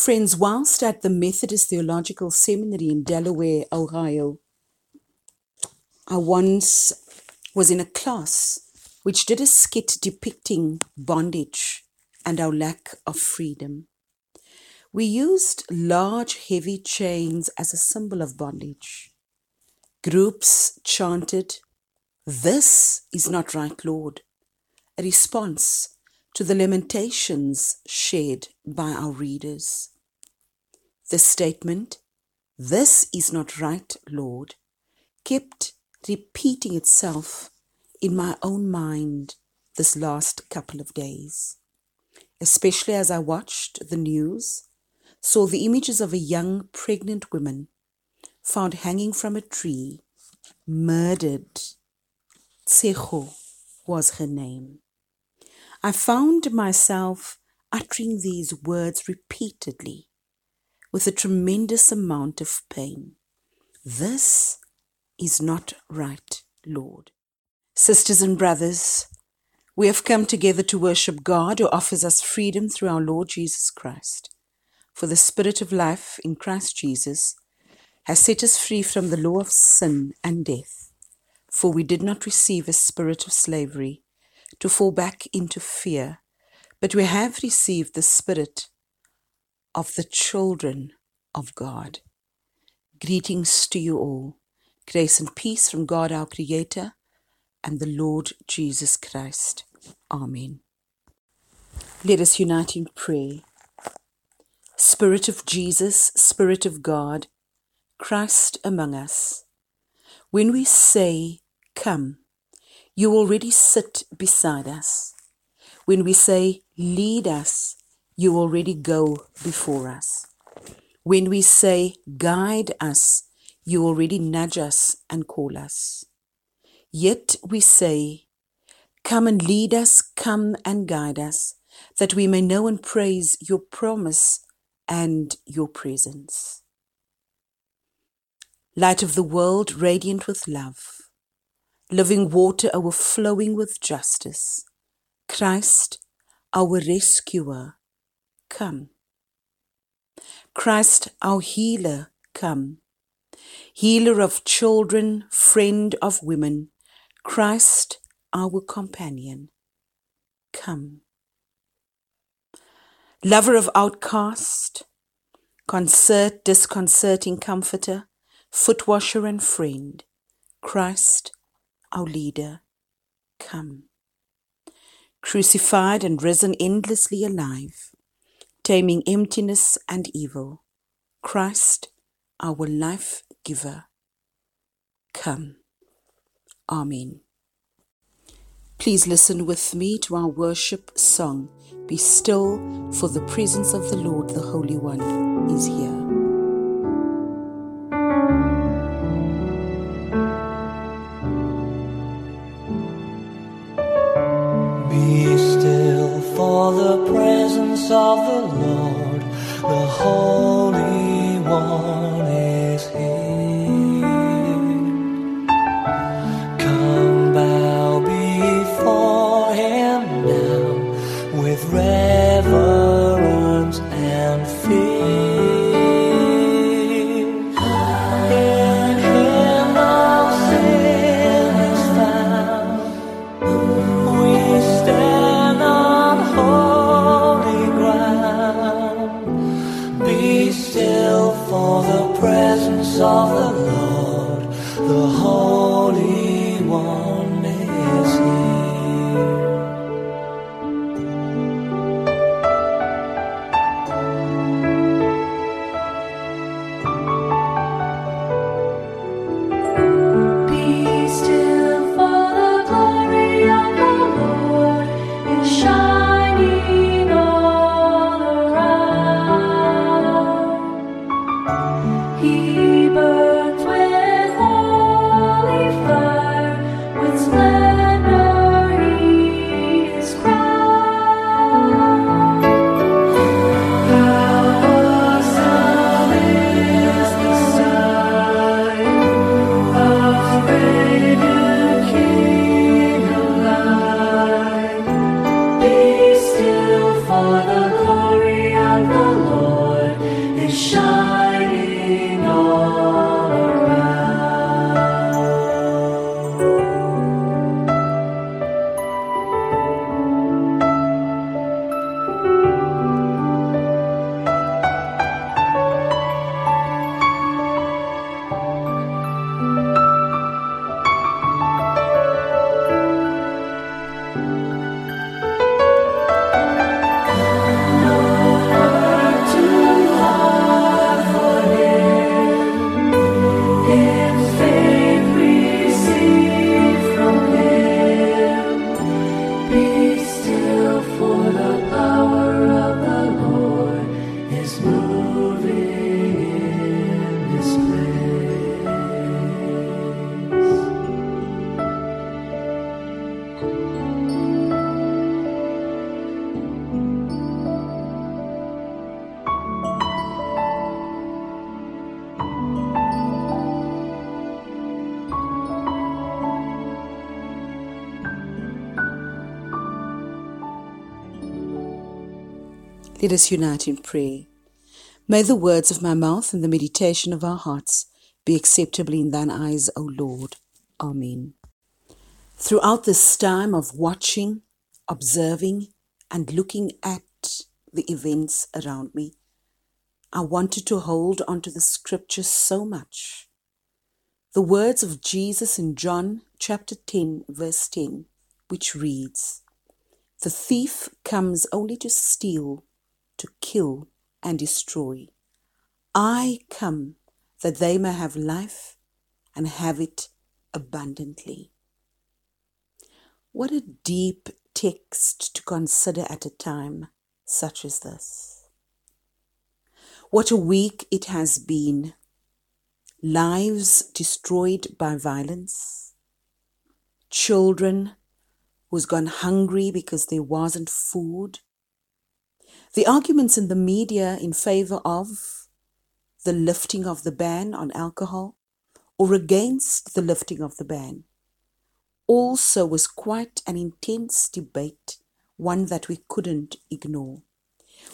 Friends, whilst at the Methodist Theological Seminary in Delaware, Ohio, I once was in a class which did a skit depicting bondage and our lack of freedom. We used large, heavy chains as a symbol of bondage. Groups chanted, This is not right, Lord, a response to the lamentations shared by our readers. The statement, This is not right, Lord, kept repeating itself in my own mind this last couple of days, especially as I watched the news, saw the images of a young pregnant woman found hanging from a tree, murdered. Tshego was her name. I found myself uttering these words repeatedly with a tremendous amount of pain. This is not right, Lord. Sisters and brothers, we have come together to worship God who offers us freedom through our Lord Jesus Christ. For the Spirit of life in Christ Jesus has set us free from the law of sin and death. For we did not receive a spirit of slavery to fall back into fear, but we have received the spirit of the children of God. Greetings to you all. Grace and peace from God our Creator and the Lord Jesus Christ. Amen. Let us unite in prayer. Spirit of Jesus, Spirit of God, Christ among us. When we say, Come, you already sit beside us. When we say, Lead us, you already go before us. When we say, Guide us, you already nudge us and call us. Yet we say, Come and lead us, come and guide us, that we may know and praise your promise and your presence. Light of the world, radiant with love, living water overflowing with justice, Christ, our rescuer, come. Christ, our healer, come. Healer of children, friend of women, Christ, our companion, come. Lover of outcast, concert disconcerting comforter, foot washer and friend, Christ, our leader, come. Crucified and risen endlessly alive, taming emptiness and evil, Christ, our life giver, come. Amen. Please listen with me to our worship song, Be Still, for the presence of the Lord, the Holy One, is here. Of the Lord, the Holy still for the presence of the Lord. The Holy One is Let us unite in prayer. May the words of my mouth and the meditation of our hearts be acceptable in thine eyes, O Lord. Amen. Throughout this time of watching, observing, and looking at the events around me, I wanted to hold onto the scriptures so much. The words of Jesus in John chapter 10, verse 10, which reads, The thief comes only to steal, to kill, and destroy. I come that they may have life and have it abundantly. What a deep text to consider at a time such as this. What a week it has been. Lives destroyed by violence, children who's gone hungry because there wasn't food, the arguments in the media in favor of the lifting of the ban on alcohol or against the lifting of the ban also was quite an intense debate, one that we couldn't ignore.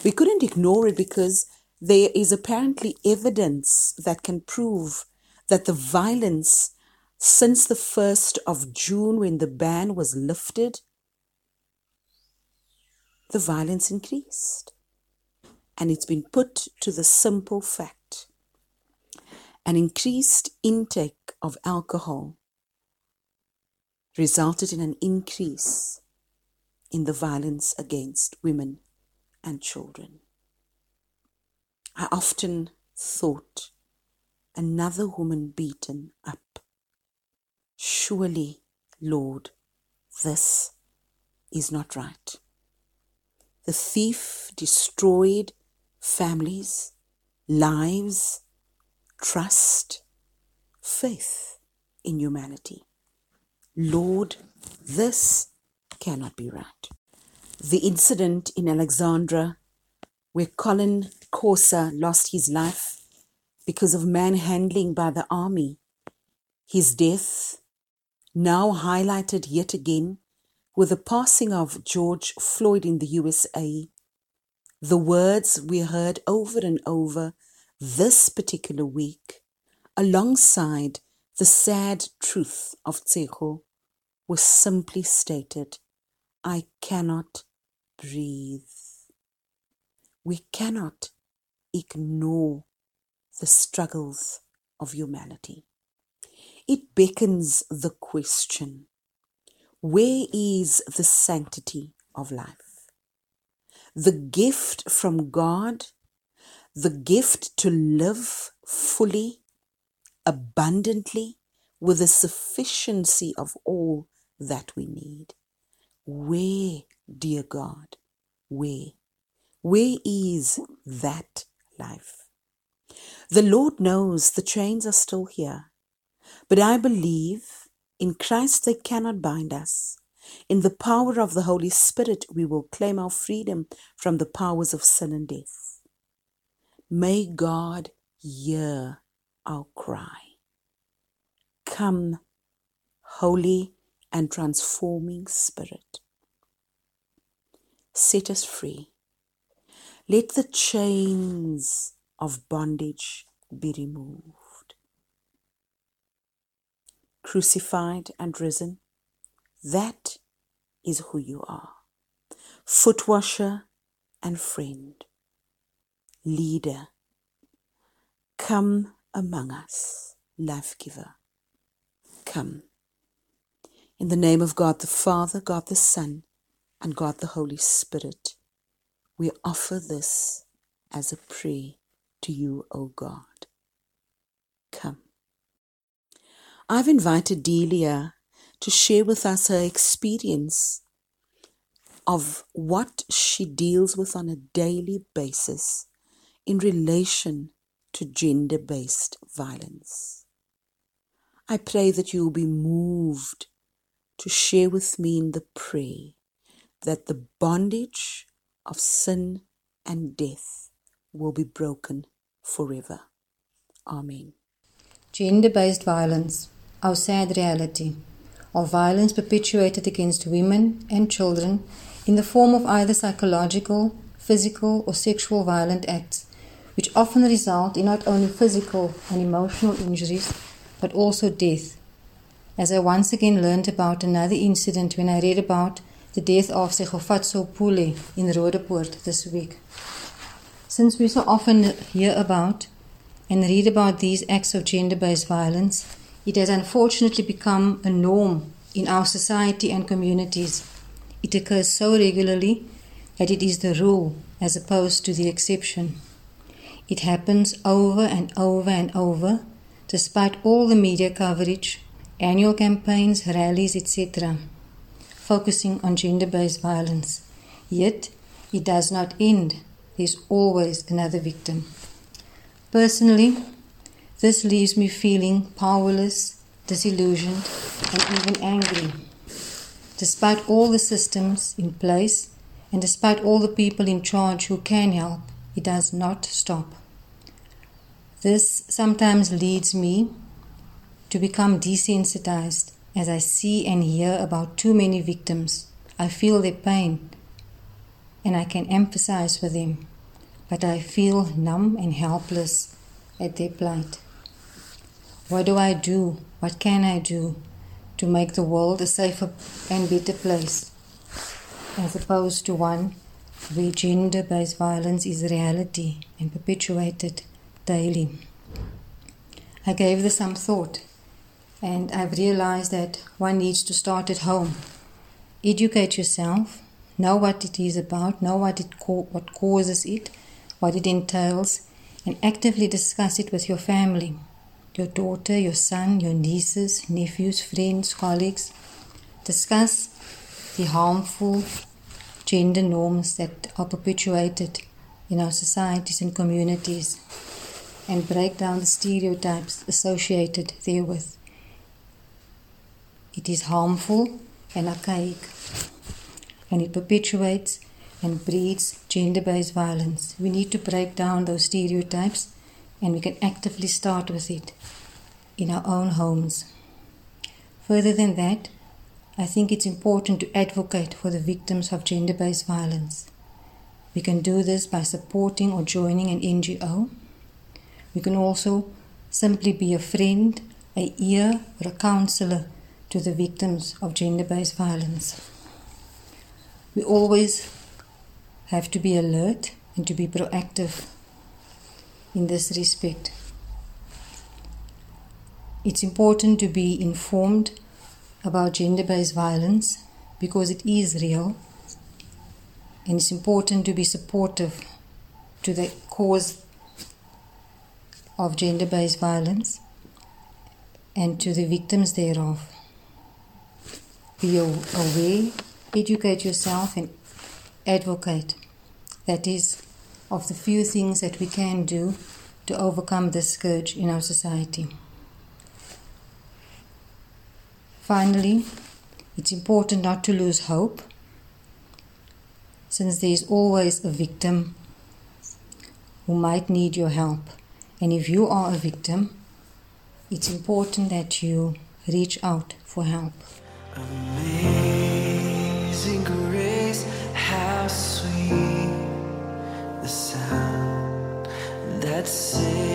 We couldn't ignore it because there is apparently evidence that can prove that the violence since the 1st of June, when the ban was lifted, the violence increased. And it's been put to the simple fact an increased intake of alcohol resulted in an increase in the violence against women and children. I often thought, another woman beaten up. Surely, Lord, this is not right. The thief destroyed families, lives, trust, faith in humanity. Lord, this cannot be right. The incident in Alexandra where Colin Khosa lost his life because of manhandling by the army, his death now highlighted yet again with the passing of George Floyd in the USA, the words we heard over and over this particular week, alongside the sad truth of Tshego, was simply stated I cannot breathe. We cannot ignore the struggles of humanity. It beckons the question where is the sanctity of life? The gift from God, the gift to live fully, abundantly, with the sufficiency of all that we need. Where, dear God, where? Where is that life? The Lord knows the chains are still here, but I believe in Christ they cannot bind us. In the power of the Holy Spirit, we will claim our freedom from the powers of sin and death. May God hear our cry. Come, Holy and transforming Spirit. Set us free. Let the chains of bondage be removed. Crucified and risen, that is who you are. Foot washer and friend, leader. Come among us, life giver. Come. In the name of God the Father, God the Son, and God the Holy Spirit, we offer this as a prayer to you, O God. Come. I've invited Delia to share with us her experience of what she deals with on a daily basis in relation to gender based violence. I pray that you will be moved to share with me in the prayer that the bondage of sin and death will be broken forever. Amen. Gender based violence, our sad reality, of violence perpetuated against women and children in the form of either psychological, physical, or sexual violent acts, which often result in not only physical and emotional injuries, but also death. As I once again learned about another incident when I read about the death of Tshegofatso Pule in Roodepoort this week. Since we so often hear about and read about these acts of gender based violence, it has unfortunately become a norm in our society and communities. It occurs so regularly that it is the rule as opposed to the exception. It happens over and over and over, despite all the media coverage, annual campaigns, rallies, etc., focusing on gender based violence. Yet, it does not end. There's always another victim. Personally, this leaves me feeling powerless, disillusioned, and even angry. Despite all the systems in place and despite all the people in charge who can help, it does not stop. This sometimes leads me to become desensitized as I see and hear about too many victims. I feel their pain and I can empathize with them, but I feel numb and helpless at their plight. What do I do? What can I do to make the world a safer and better place as opposed to one where gender based violence is reality and perpetuated daily? I gave this some thought and I've realized that one needs to start at home. Educate yourself, know what it is about, know what it co- what causes it, what it entails, and actively discuss it with your family, your daughter, your son, your nieces, nephews, friends, colleagues. Discuss the harmful gender norms that are perpetuated in our societies and communities and break down the stereotypes associated therewith. It is harmful and archaic, and it perpetuates and breeds gender based violence. We need to break down those stereotypes, and we can actively start with it in our own homes. Further than that, I think it's important to advocate for the victims of gender based violence. We can do this by supporting or joining an NGO. We can also simply be a friend, a ear, or a counselor to the victims of gender based violence. We always have to be alert and to be proactive in this respect. It's important to be informed about gender based violence because it is real and it's important to be supportive to the cause of gender based violence and to the victims thereof. Be aware, educate yourself, and advocate. That is of the few things that we can do to overcome this scourge in our society. Finally, it's important not to lose hope since there is always a victim who might need your help. And if you are a victim, it's important that you reach out for help. Amazing that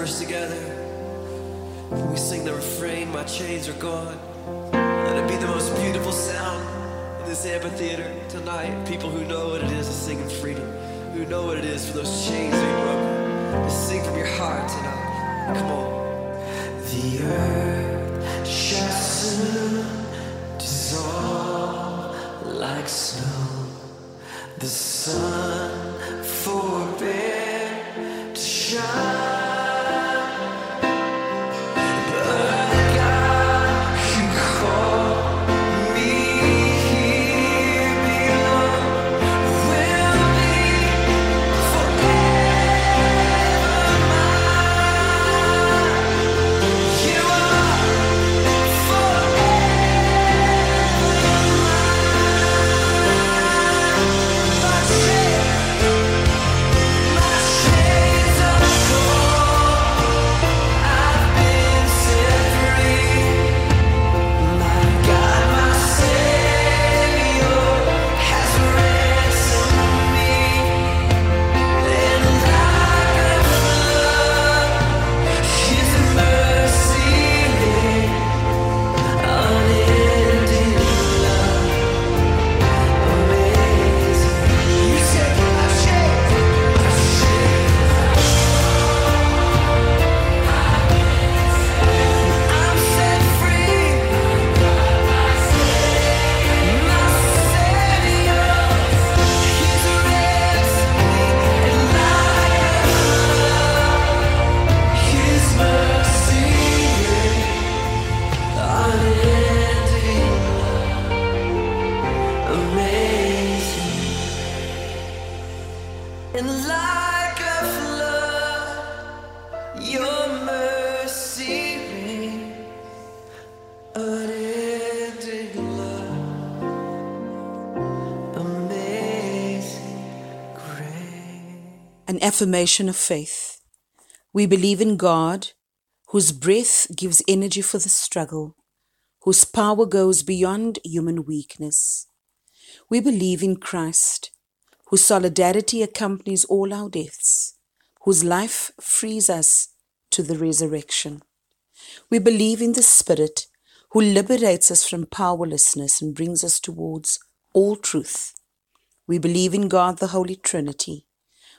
verse together. We sing the refrain, My chains are gone. Let it be the most beautiful sound in this amphitheater tonight. People who know what it is to sing in freedom, who know what it is for those chains to be broken. Just sing from your heart tonight. Come on. The earth shall soon dissolve like snow. An affirmation of faith. We believe in God, whose breath gives energy for the struggle, whose power goes beyond human weakness. We believe in Christ, whose solidarity accompanies all our deaths, whose life frees us to the resurrection. We believe in the Spirit, who liberates us from powerlessness and brings us towards all truth. We believe in God, the Holy Trinity,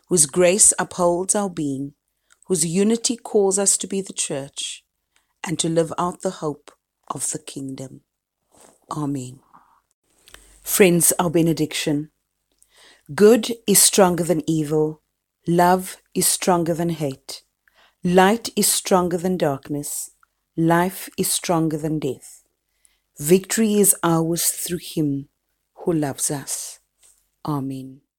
whose grace upholds our being, whose unity calls us to be the church, and to live out the hope of the kingdom. Amen. Friends, our benediction. Good is stronger than evil. Love is stronger than hate. Light is stronger than darkness. Life is stronger than death. Victory is ours through Him who loves us. Amen.